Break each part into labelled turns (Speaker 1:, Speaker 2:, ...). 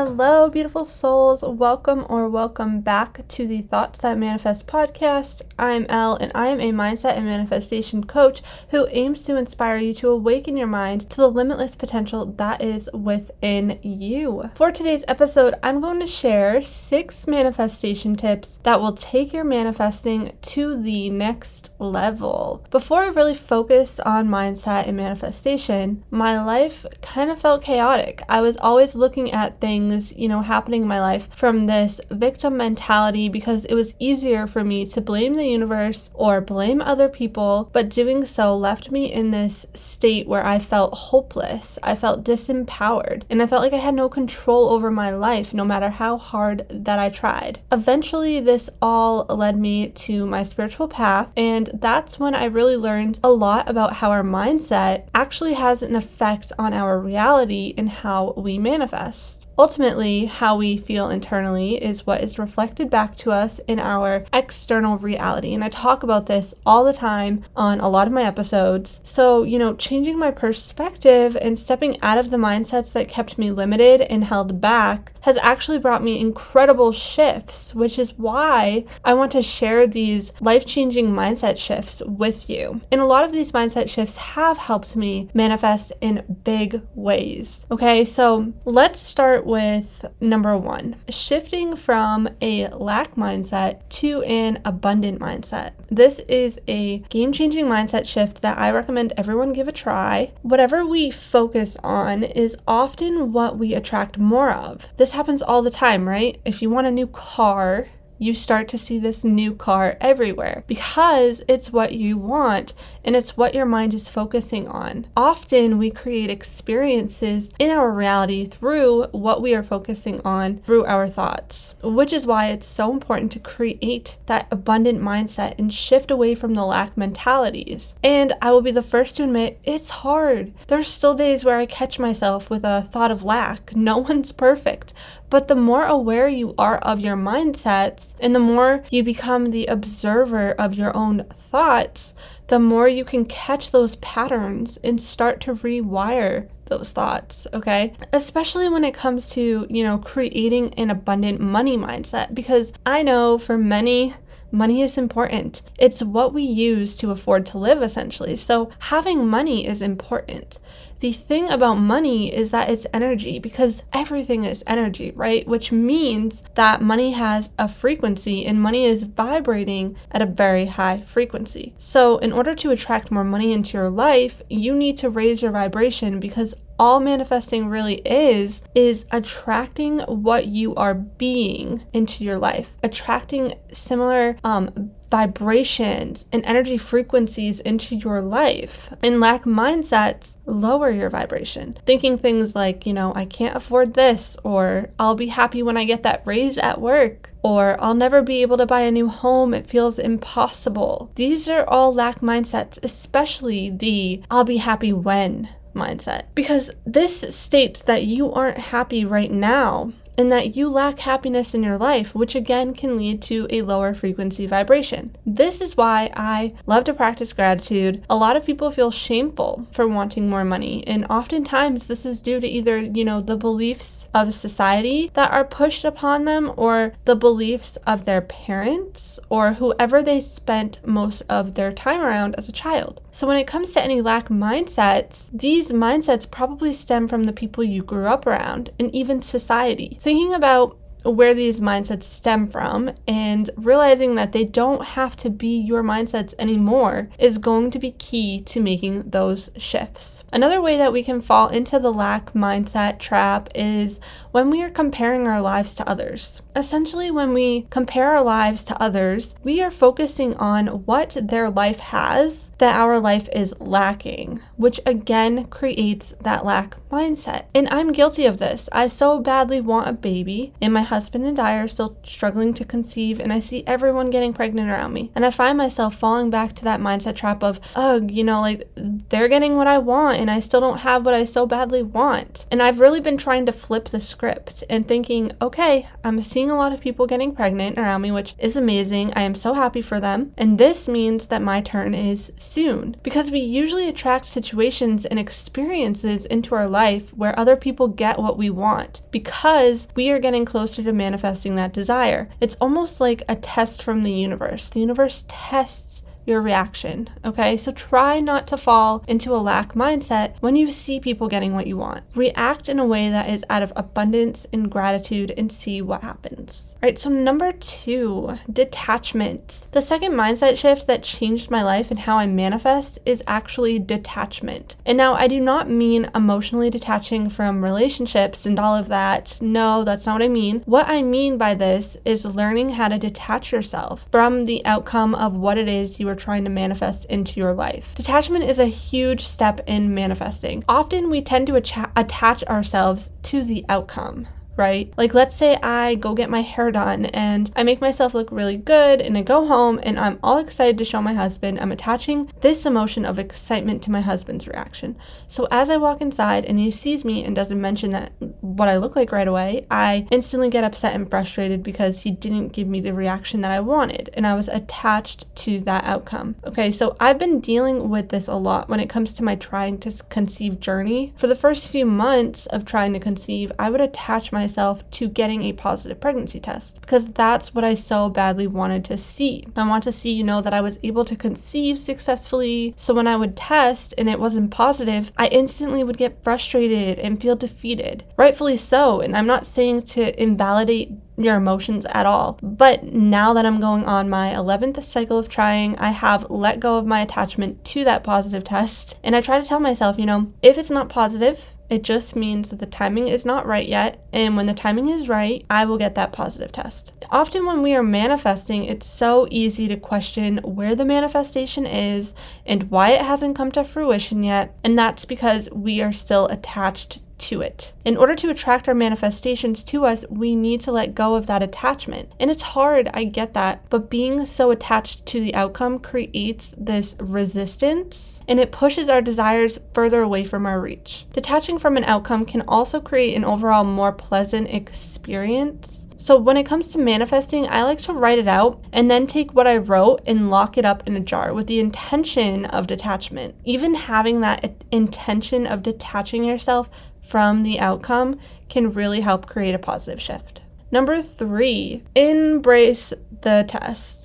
Speaker 1: Hello, beautiful souls. Welcome or welcome back to the Thoughts That Manifest podcast. I'm Elle, and I am a mindset and manifestation coach who aims to inspire you to awaken your mind to the limitless potential that is within you. For today's episode, I'm going to share six manifestation tips that will take your manifesting to the next level. Before I really focused on mindset and manifestation, my life kind of felt chaotic. I was always looking at things things, you know, happening in my life from this victim mentality because it was easier for me to blame the universe or blame other people, but doing so left me in this state where I felt hopeless. I felt disempowered, and I felt like I had no control over my life no matter how hard that I tried. Eventually, this all led me to my spiritual path, and that's when I really learned a lot about how our mindset actually has an effect on our reality and how we manifest. Ultimately, how we feel internally is what is reflected back to us in our external reality. And I talk about this all the time on a lot of my episodes. So, you know, changing my perspective and stepping out of the mindsets that kept me limited and held back has actually brought me incredible shifts, which is why I want to share these life changing mindset shifts with you. And a lot of these mindset shifts have helped me manifest in big ways. Okay, so let's start with number one shifting from a lack mindset to an abundant mindset. This is a game changing mindset shift that I recommend everyone give a try. Whatever we focus on is often what we attract more of. This happens all the time, right? If you want a new car, you start to see this new car everywhere because it's what you want and it's what your mind is focusing on. Often we create experiences in our reality through what we are focusing on through our thoughts, which is why it's so important to create that abundant mindset and shift away from the lack mentalities. And I will be the first to admit it's hard. There's still days where I catch myself with a thought of lack. No one's perfect, but the more aware you are of your mindsets and the more you become the observer of your own thoughts, the more you can catch those patterns and start to rewire those thoughts, okay? Especially when it comes to, you know, creating an abundant money mindset because I know for many Money is important. It's what we use to afford to live, essentially. So, having money is important. The thing about money is that it's energy because everything is energy, right? Which means that money has a frequency and money is vibrating at a very high frequency. So, in order to attract more money into your life, you need to raise your vibration because all manifesting really is is attracting what you are being into your life attracting similar um, vibrations and energy frequencies into your life. And lack mindsets lower your vibration. Thinking things like, you know, I can't afford this, or I'll be happy when I get that raise at work, or I'll never be able to buy a new home, it feels impossible. These are all lack mindsets, especially the I'll be happy when mindset. Because this states that you aren't happy right now and that you lack happiness in your life, which again can lead to a lower frequency vibration. This is why I love to practice gratitude. A lot of people feel shameful for wanting more money, and oftentimes this is due to either, you know, the beliefs of society that are pushed upon them or the beliefs of their parents or whoever they spent most of their time around as a child. So when it comes to any lack mindsets, these mindsets probably stem from the people you grew up around and even society thinking about where these mindsets stem from and realizing that they don't have to be your mindsets anymore is going to be key to making those shifts. Another way that we can fall into the lack mindset trap is when we are comparing our lives to others. Essentially, when we compare our lives to others, we are focusing on what their life has that our life is lacking, which again creates that lack mindset. And I'm guilty of this. I so badly want a baby, and my husband husband and I are still struggling to conceive, and I see everyone getting pregnant around me. And I find myself falling back to that mindset trap of, ugh, you know, like they're getting what I want, and I still don't have what I so badly want. And I've really been trying to flip the script and thinking, okay, I'm seeing a lot of people getting pregnant around me, which is amazing. I am so happy for them. And this means that my turn is soon. Because we usually attract situations and experiences into our life where other people get what we want because we are getting closer to manifesting that desire. It's almost like a test from the universe. The universe tests your reaction. Okay, so try not to fall into a lack mindset when you see people getting what you want. React in a way that is out of abundance and gratitude and see what happens. All right, so number two, detachment. The second mindset shift that changed my life and how I manifest is actually detachment. And now I do not mean emotionally detaching from relationships and all of that. No, that's not what I mean. What I mean by this is learning how to detach yourself from the outcome of what it is you are trying to manifest into your life. Detachment is a huge step in manifesting. Often we tend to attach ourselves to the outcome right? Like, let's say I go get my hair done and I make myself look really good and I go home and I'm all excited to show my husband. I'm attaching this emotion of excitement to my husband's reaction. So as I walk inside and he sees me and doesn't mention that what I look like right away, I instantly get upset and frustrated because he didn't give me the reaction that I wanted and I was attached to that outcome. Okay, so I've been dealing with this a lot when it comes to my trying to conceive journey. For the first few months of trying to conceive, I would attach my myself to getting a positive pregnancy test because that's what I so badly wanted to see. I want to see, you know, that I was able to conceive successfully. So when I would test and it wasn't positive, I instantly would get frustrated and feel defeated. Rightfully so. And I'm not saying to invalidate your emotions at all. But now that I'm going on my 11th cycle of trying, I have let go of my attachment to that positive test. And I try to tell myself, you know, if it's not positive, it just means that the timing is not right yet, and when the timing is right, I will get that positive test. Often, when we are manifesting, it's so easy to question where the manifestation is and why it hasn't come to fruition yet, and that's because we are still attached to it. In order to attract our manifestations to us, we need to let go of that attachment. And it's hard, I get that, but being so attached to the outcome creates this resistance and it pushes our desires further away from our reach. Detaching from an outcome can also create an overall more pleasant experience so, when it comes to manifesting, I like to write it out and then take what I wrote and lock it up in a jar with the intention of detachment. Even having that intention of detaching yourself from the outcome can really help create a positive shift. Number three, embrace the tests.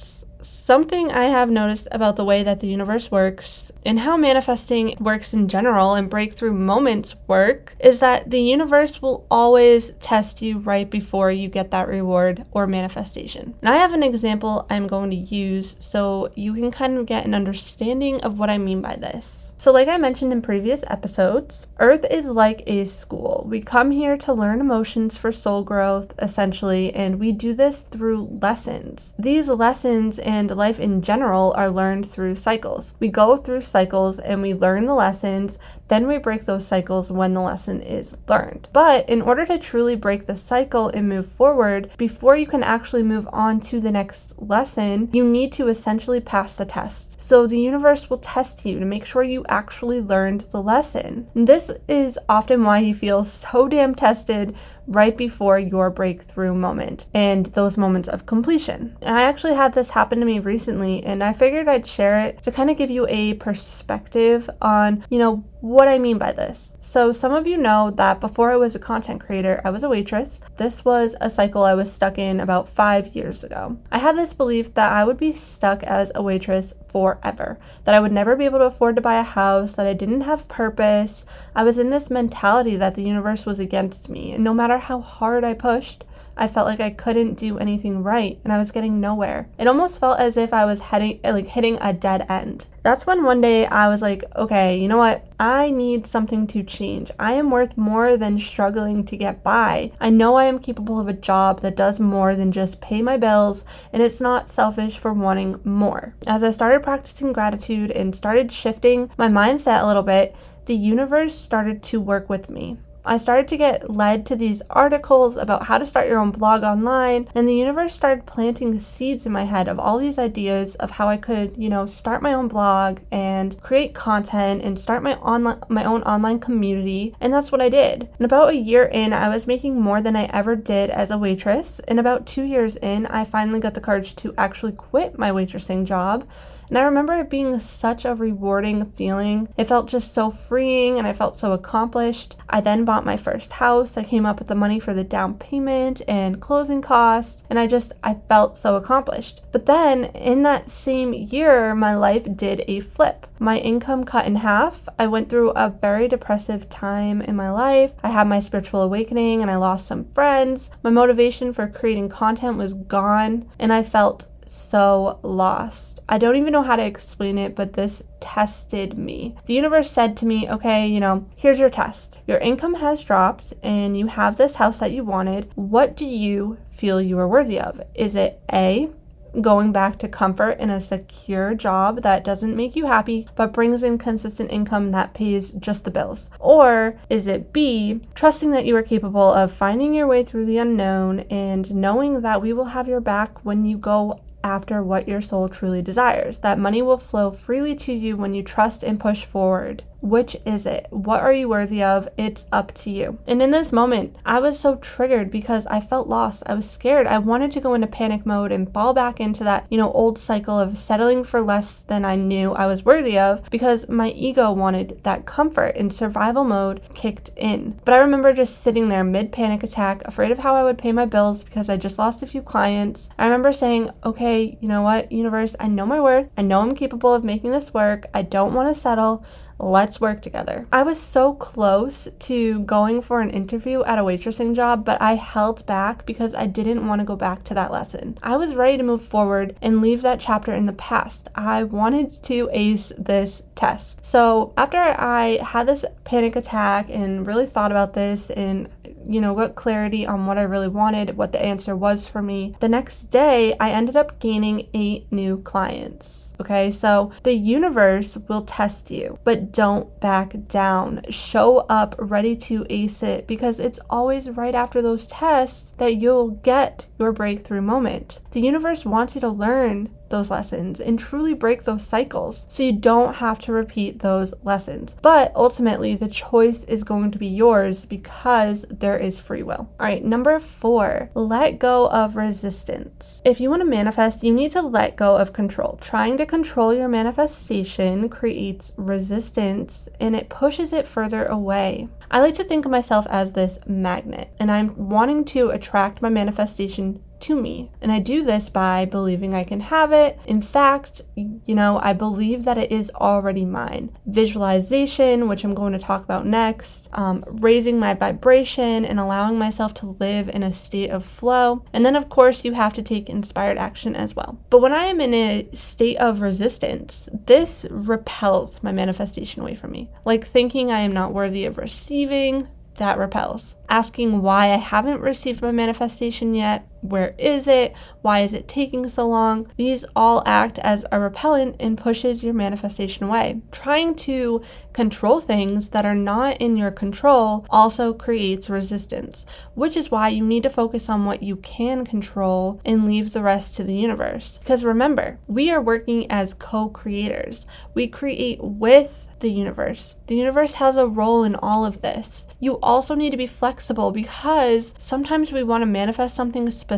Speaker 1: Something I have noticed about the way that the universe works and how manifesting works in general and breakthrough moments work is that the universe will always test you right before you get that reward or manifestation. And I have an example I'm going to use so you can kind of get an understanding of what I mean by this. So, like I mentioned in previous episodes, Earth is like a school. We come here to learn emotions for soul growth, essentially, and we do this through lessons. These lessons and life in general are learned through cycles. We go through cycles and we learn the lessons, then we break those cycles when the lesson is learned. But in order to truly break the cycle and move forward, before you can actually move on to the next lesson, you need to essentially pass the test. So the universe will test you to make sure you actually learned the lesson. And this is often why you feel so damn tested right before your breakthrough moment and those moments of completion. And I actually had this happen to me recently and I figured I'd share it to kind of give you a perspective on, you know, what I mean by this. So, some of you know that before I was a content creator, I was a waitress. This was a cycle I was stuck in about five years ago. I had this belief that I would be stuck as a waitress forever, that I would never be able to afford to buy a house, that I didn't have purpose. I was in this mentality that the universe was against me, and no matter how hard I pushed, I felt like I couldn't do anything right and I was getting nowhere. It almost felt as if I was heading like hitting a dead end. That's when one day I was like, okay, you know what? I need something to change. I am worth more than struggling to get by. I know I am capable of a job that does more than just pay my bills, and it's not selfish for wanting more. As I started practicing gratitude and started shifting my mindset a little bit, the universe started to work with me. I started to get led to these articles about how to start your own blog online, and the universe started planting seeds in my head of all these ideas of how I could, you know, start my own blog and create content and start my online my own online community, and that's what I did. And about a year in, I was making more than I ever did as a waitress, and about 2 years in, I finally got the courage to actually quit my waitressing job and I remember it being such a rewarding feeling. It felt just so freeing and I felt so accomplished. I then bought my first house. I came up with the money for the down payment and closing costs, and I just I felt so accomplished. But then in that same year, my life did a flip. My income cut in half. I went through a very depressive time in my life. I had my spiritual awakening and I lost some friends. My motivation for creating content was gone, and I felt so lost. I don't even know how to explain it, but this tested me. The universe said to me, okay, you know, here's your test. Your income has dropped and you have this house that you wanted. What do you feel you are worthy of? Is it A, going back to comfort in a secure job that doesn't make you happy but brings in consistent income that pays just the bills? Or is it B, trusting that you are capable of finding your way through the unknown and knowing that we will have your back when you go after what your soul truly desires. That money will flow freely to you when you trust and push forward. Which is it? What are you worthy of? It's up to you. And in this moment, I was so triggered because I felt lost. I was scared. I wanted to go into panic mode and fall back into that, you know, old cycle of settling for less than I knew I was worthy of because my ego wanted that comfort and survival mode kicked in. But I remember just sitting there mid panic attack, afraid of how I would pay my bills because I just lost a few clients. I remember saying, okay, you know what, universe, I know my worth. I know I'm capable of making this work. I don't want to settle. Let's work together. I was so close to going for an interview at a waitressing job, but I held back because I didn't want to go back to that lesson. I was ready to move forward and leave that chapter in the past. I wanted to ace this test. So, after I had this panic attack and really thought about this and you know, got clarity on what I really wanted, what the answer was for me. The next day, I ended up gaining eight new clients. Okay, so the universe will test you, but don't back down. Show up ready to ace it because it's always right after those tests that you'll get your breakthrough moment. The universe wants you to learn those lessons and truly break those cycles so you don't have to repeat those lessons. But ultimately, the choice is going to be yours because there is free will. All right, number four, let go of resistance. If you want to manifest, you need to let go of control. Trying to control your manifestation creates resistance and it pushes it further away. I like to think of myself as this magnet, and I'm wanting to attract my manifestation to me. And I do this by believing I can have it. In fact, you know, I believe that it is already mine. Visualization, which I'm going to talk about next, um, raising my vibration and allowing myself to live in a state of flow. And then, of course, you have to take inspired action as well. But when I am in a state of resistance, this repels my manifestation away from me. Like thinking I am not worthy of receiving, that repels. Asking why I haven't received my manifestation yet, where is it, why is it taking so long, these all act as a repellent and pushes your manifestation away. Trying to control things that are not in your control also creates resistance, which is why you need to focus on what you can control and leave the rest to the universe. Because remember, we are working as co-creators. We create with the universe. The universe has a role in all of this. You also need to be flexible because sometimes we want to manifest something specific,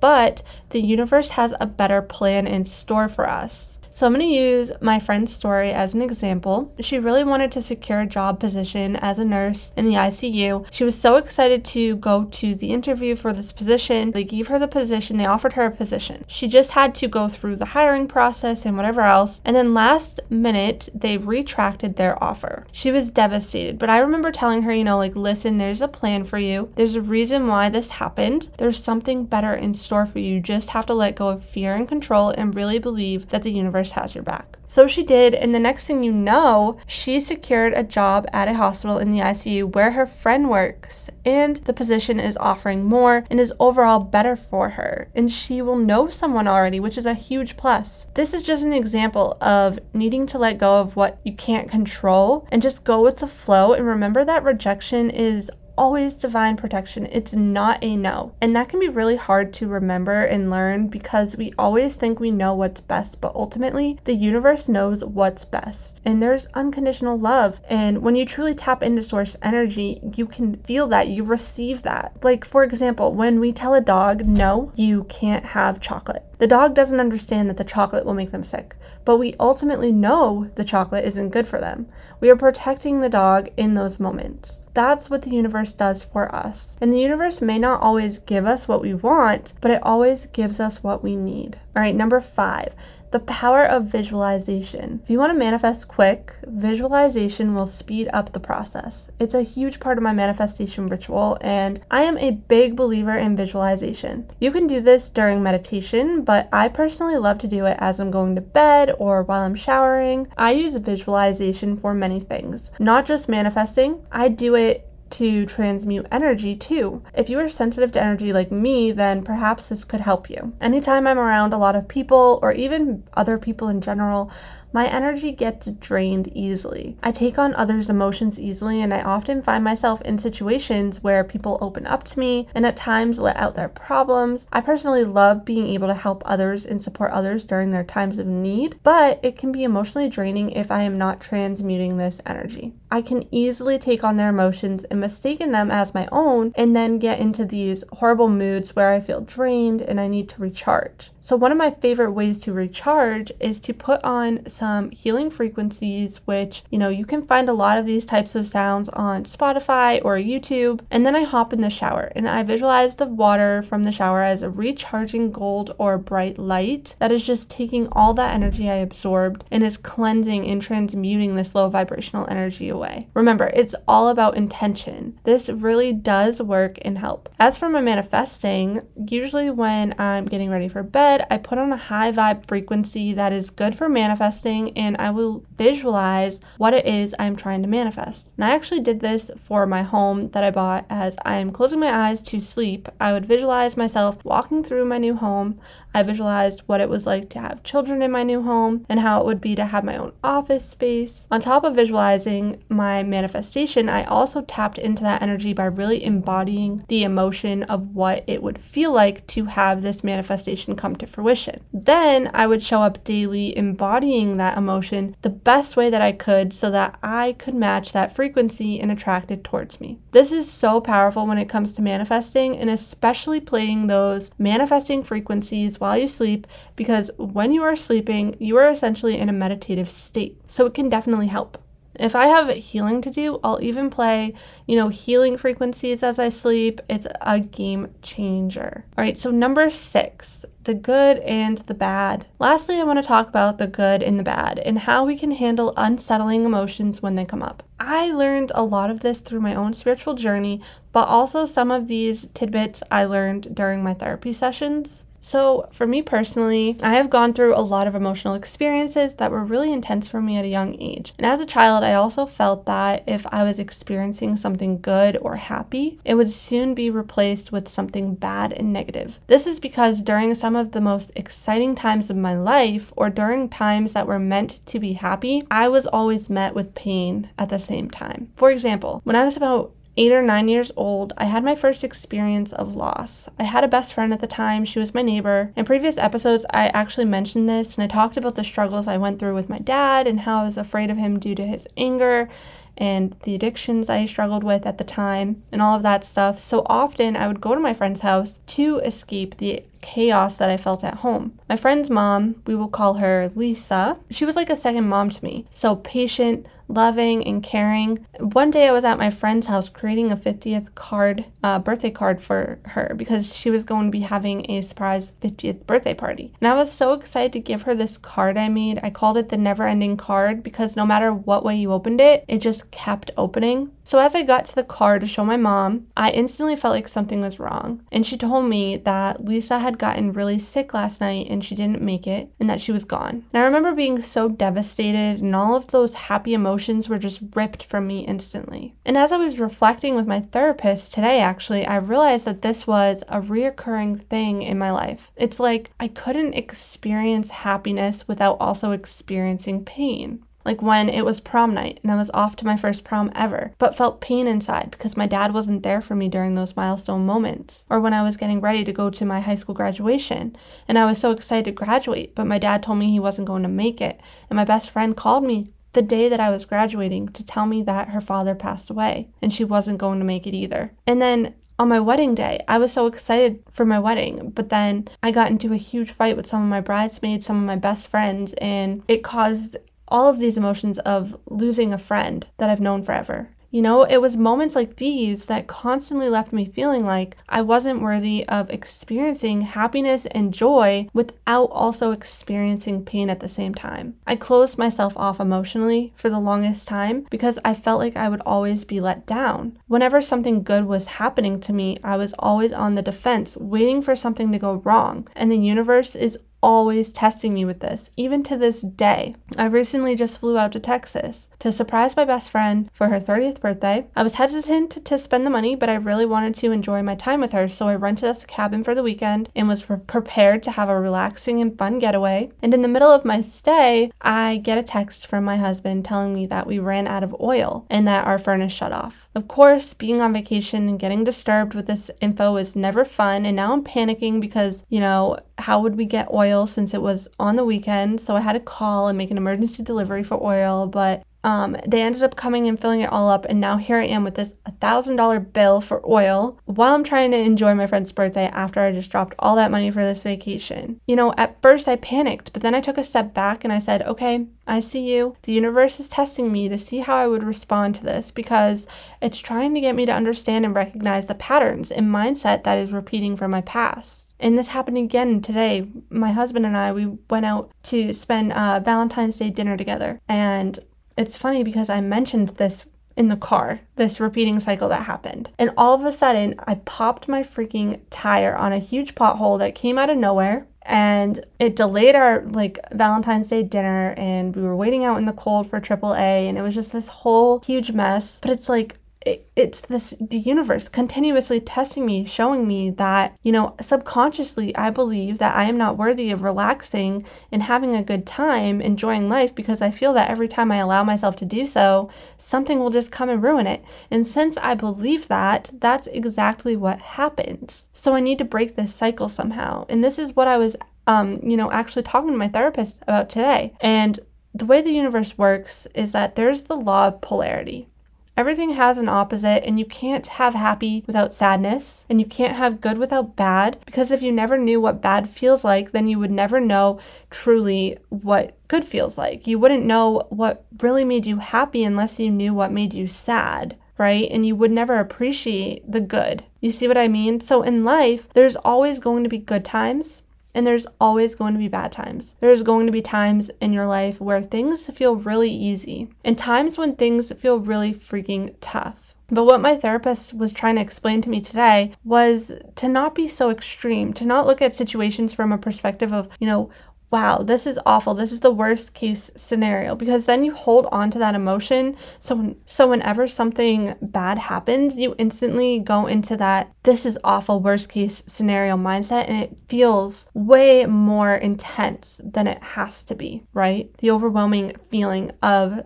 Speaker 1: but the universe has a better plan in store for us. So I'm going to use my friend's story as an example. She really wanted to secure a job position as a nurse in the ICU. She was so excited to go to the interview for this position. They gave her the position, they offered her a position. She just had to go through the hiring process and whatever else. And then last minute, they retracted their offer. She was devastated, but I remember telling her, you know, like, listen, there's a plan for you. There's a reason why this happened. There's something better in store for you. You just have to let go of fear and control and really believe that the universe universe has your back. So she did, and the next thing you know, she secured a job at a hospital in the ICU where her friend works, and the position is offering more and is overall better for her. And she will know someone already, which is a huge plus. This is just an example of needing to let go of what you can't control and just go with the flow. And remember that rejection is always divine protection. It's not a no. And that can be really hard to remember and learn because we always think we know what's best, but ultimately, the universe knows what's best. And there's unconditional love. And when you truly tap into source energy, you can feel that, you receive that. Like, for example, when we tell a dog, no, you can't have chocolate. The dog doesn't understand that the chocolate will make them sick, but we ultimately know the chocolate isn't good for them. We are protecting the dog in those moments. That's what the universe does for us. And the universe may not always give us what we want, but it always gives us what we need. All right, number five, the power of visualization. If you want to manifest quick, visualization will speed up the process. It's a huge part of my manifestation ritual, and I am a big believer in visualization. You can do this during meditation, but I personally love to do it as I'm going to bed or while I'm showering. I use visualization for many things, not just manifesting. I do it to transmute energy too. If you are sensitive to energy like me, then perhaps this could help you. Anytime I'm around a lot of people or even other people in general, my energy gets drained easily. I take on others' emotions easily, and I often find myself in situations where people open up to me and at times let out their problems. I personally love being able to help others and support others during their times of need, but it can be emotionally draining if I am not transmuting this energy. I can easily take on their emotions and mistaken them as my own, and then get into these horrible moods where I feel drained and I need to recharge. So, one of my favorite ways to recharge is to put on some healing frequencies, which, you know, you can find a lot of these types of sounds on Spotify or YouTube. And then I hop in the shower and I visualize the water from the shower as a recharging gold or bright light that is just taking all that energy I absorbed and is cleansing and transmuting this low vibrational energy away. Remember, it's all about intention. This really does work and help. As for my manifesting, usually when I'm getting ready for bed, I put on a high vibe frequency that is good for manifesting and I will visualize what it is I'm trying to manifest. And I actually did this for my home that I bought as I am closing my eyes to sleep. I would visualize myself walking through my new home. I visualized what it was like to have children in my new home and how it would be to have my own office space. On top of visualizing my manifestation, I also tapped into that energy by really embodying the emotion of what it would feel like to have this manifestation come to fruition. Then I would show up daily embodying that emotion the best way that I could so that I could match that frequency and attract it towards me. This is so powerful when it comes to manifesting and especially playing those manifesting frequencies while you sleep because when you are sleeping, you are essentially in a meditative state. So it can definitely help. If I have healing to do, I'll even play, you know, healing frequencies as I sleep. It's a game changer. All right, so number six, the good and the bad. Lastly, I want to talk about the good and the bad and how we can handle unsettling emotions when they come up. I learned a lot of this through my own spiritual journey, but also some of these tidbits I learned during my therapy sessions. So, for me personally, I have gone through a lot of emotional experiences that were really intense for me at a young age. And as a child, I also felt that if I was experiencing something good or happy, it would soon be replaced with something bad and negative. This is because during some of the most exciting times of my life, or during times that were meant to be happy, I was always met with pain at the same time. For example, when I was about eight or nine years old, I had my first experience of loss. I had a best friend at the time, she was my neighbor. In previous episodes, I actually mentioned this and I talked about the struggles I went through with my dad and how I was afraid of him due to his anger and the addictions I struggled with at the time and all of that stuff. So often I would go to my friend's house to escape the chaos that I felt at home. My friend's mom, we will call her Lisa, she was like a second mom to me. So patient, loving, and caring. One day I was at my friend's house creating a 50th card, uh, birthday card for her because she was going to be having a surprise 50th birthday party. And I was so excited to give her this card I made. I called it the never ending card because no matter what way you opened it, it just kept opening. So as I got to the car to show my mom, I instantly felt like something was wrong. And she told me that Lisa had gotten really sick last night and she didn't make it and that she was gone. And I remember being so devastated and all of those happy emotions were just ripped from me instantly. And as I was reflecting with my therapist today, actually, I realized that this was a reoccurring thing in my life. It's like I couldn't experience happiness without also experiencing pain like when it was prom night and I was off to my first prom ever, but felt pain inside because my dad wasn't there for me during those milestone moments. Or when I was getting ready to go to my high school graduation and I was so excited to graduate, but my dad told me he wasn't going to make it. And my best friend called me the day that I was graduating to tell me that her father passed away and she wasn't going to make it either. And then on my wedding day, I was so excited for my wedding, but then I got into a huge fight with some of my bridesmaids, some of my best friends, and it caused all of these emotions of losing a friend that I've known forever. You know, it was moments like these that constantly left me feeling like I wasn't worthy of experiencing happiness and joy without also experiencing pain at the same time. I closed myself off emotionally for the longest time because I felt like I would always be let down. Whenever something good was happening to me, I was always on the defense, waiting for something to go wrong. And the universe is always testing me with this, even to this day. I recently just flew out to Texas to surprise my best friend for her 30th birthday. I was hesitant to spend the money, but I really wanted to enjoy my time with her, so I rented us a cabin for the weekend and was pre- prepared to have a relaxing and fun getaway. And in the middle of my stay, I get a text from my husband telling me that we ran out of oil and that our furnace shut off. Of course, being on vacation and getting disturbed with this info is never fun, and now I'm panicking because, you know, how would we get oil since it was on the weekend? So I had to call and make an emergency delivery for oil, but um, they ended up coming and filling it all up, and now here I am with this $1,000 bill for oil while I'm trying to enjoy my friend's birthday after I just dropped all that money for this vacation. You know, at first I panicked, but then I took a step back and I said, okay, I see you. The universe is testing me to see how I would respond to this because it's trying to get me to understand and recognize the patterns and mindset that is repeating from my past. And this happened again today. My husband and I, we went out to spend uh, Valentine's Day dinner together. And it's funny because I mentioned this in the car, this repeating cycle that happened. And all of a sudden, I popped my freaking tire on a huge pothole that came out of nowhere and it delayed our like Valentine's Day dinner and we were waiting out in the cold for AAA and it was just this whole huge mess. But it's like it, it's this the universe continuously testing me showing me that you know subconsciously i believe that i am not worthy of relaxing and having a good time enjoying life because i feel that every time i allow myself to do so something will just come and ruin it. And since i believe that that's exactly what happens. So i need to break this cycle somehow. And this is what i was um you know actually talking to my therapist about today. And the way the universe works is that there's the law of polarity Everything has an opposite, and you can't have happy without sadness, and you can't have good without bad. Because if you never knew what bad feels like, then you would never know truly what good feels like. You wouldn't know what really made you happy unless you knew what made you sad right? And you would never appreciate the good. You see what I mean? So in life, there's always going to be good times and there's always going to be bad times. There's going to be times in your life where things feel really easy and times when things feel really freaking tough. But what my therapist was trying to explain to me today was to not be so extreme, to not look at situations from a perspective of, you know, wow, this is awful. This is the worst case scenario because then you hold on to that emotion. So so whenever something bad happens, you instantly go into that this is awful worst case scenario mindset and it feels way more intense than it has to be, right? The overwhelming feeling of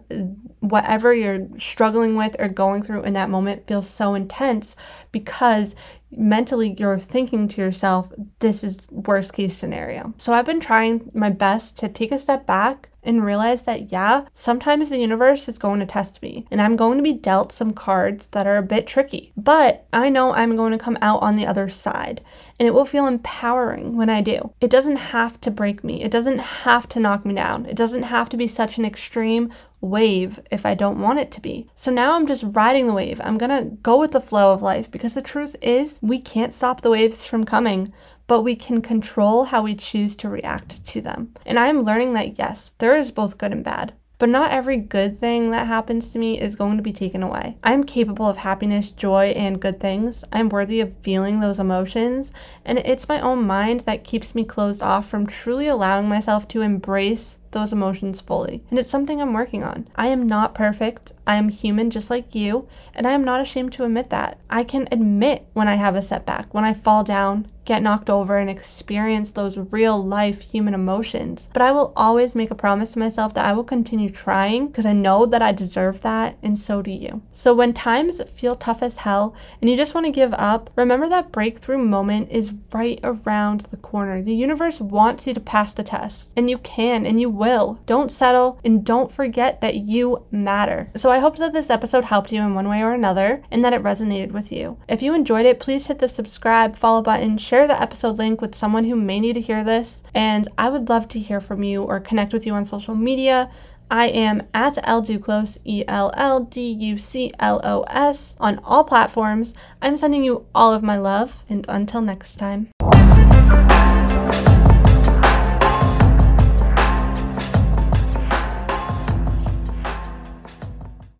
Speaker 1: whatever you're struggling with or going through in that moment feels so intense because mentally you're thinking to yourself, this is worst case scenario. So I've been trying my best to take a step back and realize that, yeah, sometimes the universe is going to test me and I'm going to be dealt some cards that are a bit tricky. But I know I'm going to come out on the other side and it will feel empowering when I do. It doesn't have to break me, it doesn't have to knock me down, it doesn't have to be such an extreme wave if I don't want it to be. So now I'm just riding the wave. I'm gonna go with the flow of life because the truth is, we can't stop the waves from coming but we can control how we choose to react to them. And I am learning that yes, there is both good and bad. but not every good thing that happens to me is going to be taken away. I am capable of happiness, joy, and good things. I am worthy of feeling those emotions, and it's my own mind that keeps me closed off from truly allowing myself to embrace those emotions fully. And it's something I'm working on. I am not perfect. I am human just like you, and I am not ashamed to admit that. I can admit when I have a setback, when I fall down, get knocked over, and experience those real life human emotions. But I will always make a promise to myself that I will continue trying because I know that I deserve that, and so do you. So when times feel tough as hell and you just want to give up, remember that breakthrough moment is right around the corner. The universe wants you to pass the test, and you can, and you will. Don't settle, and don't forget that you matter. So I hope that this episode helped you in one way or another and that it resonated with you. If you enjoyed it, please hit the subscribe, follow button, share the episode link with someone who may need to hear this, and I would love to hear from you or connect with you on social media. I am at Elduclos, E L L D U C L O S, on all platforms. I'm sending you all of my love, and until next time.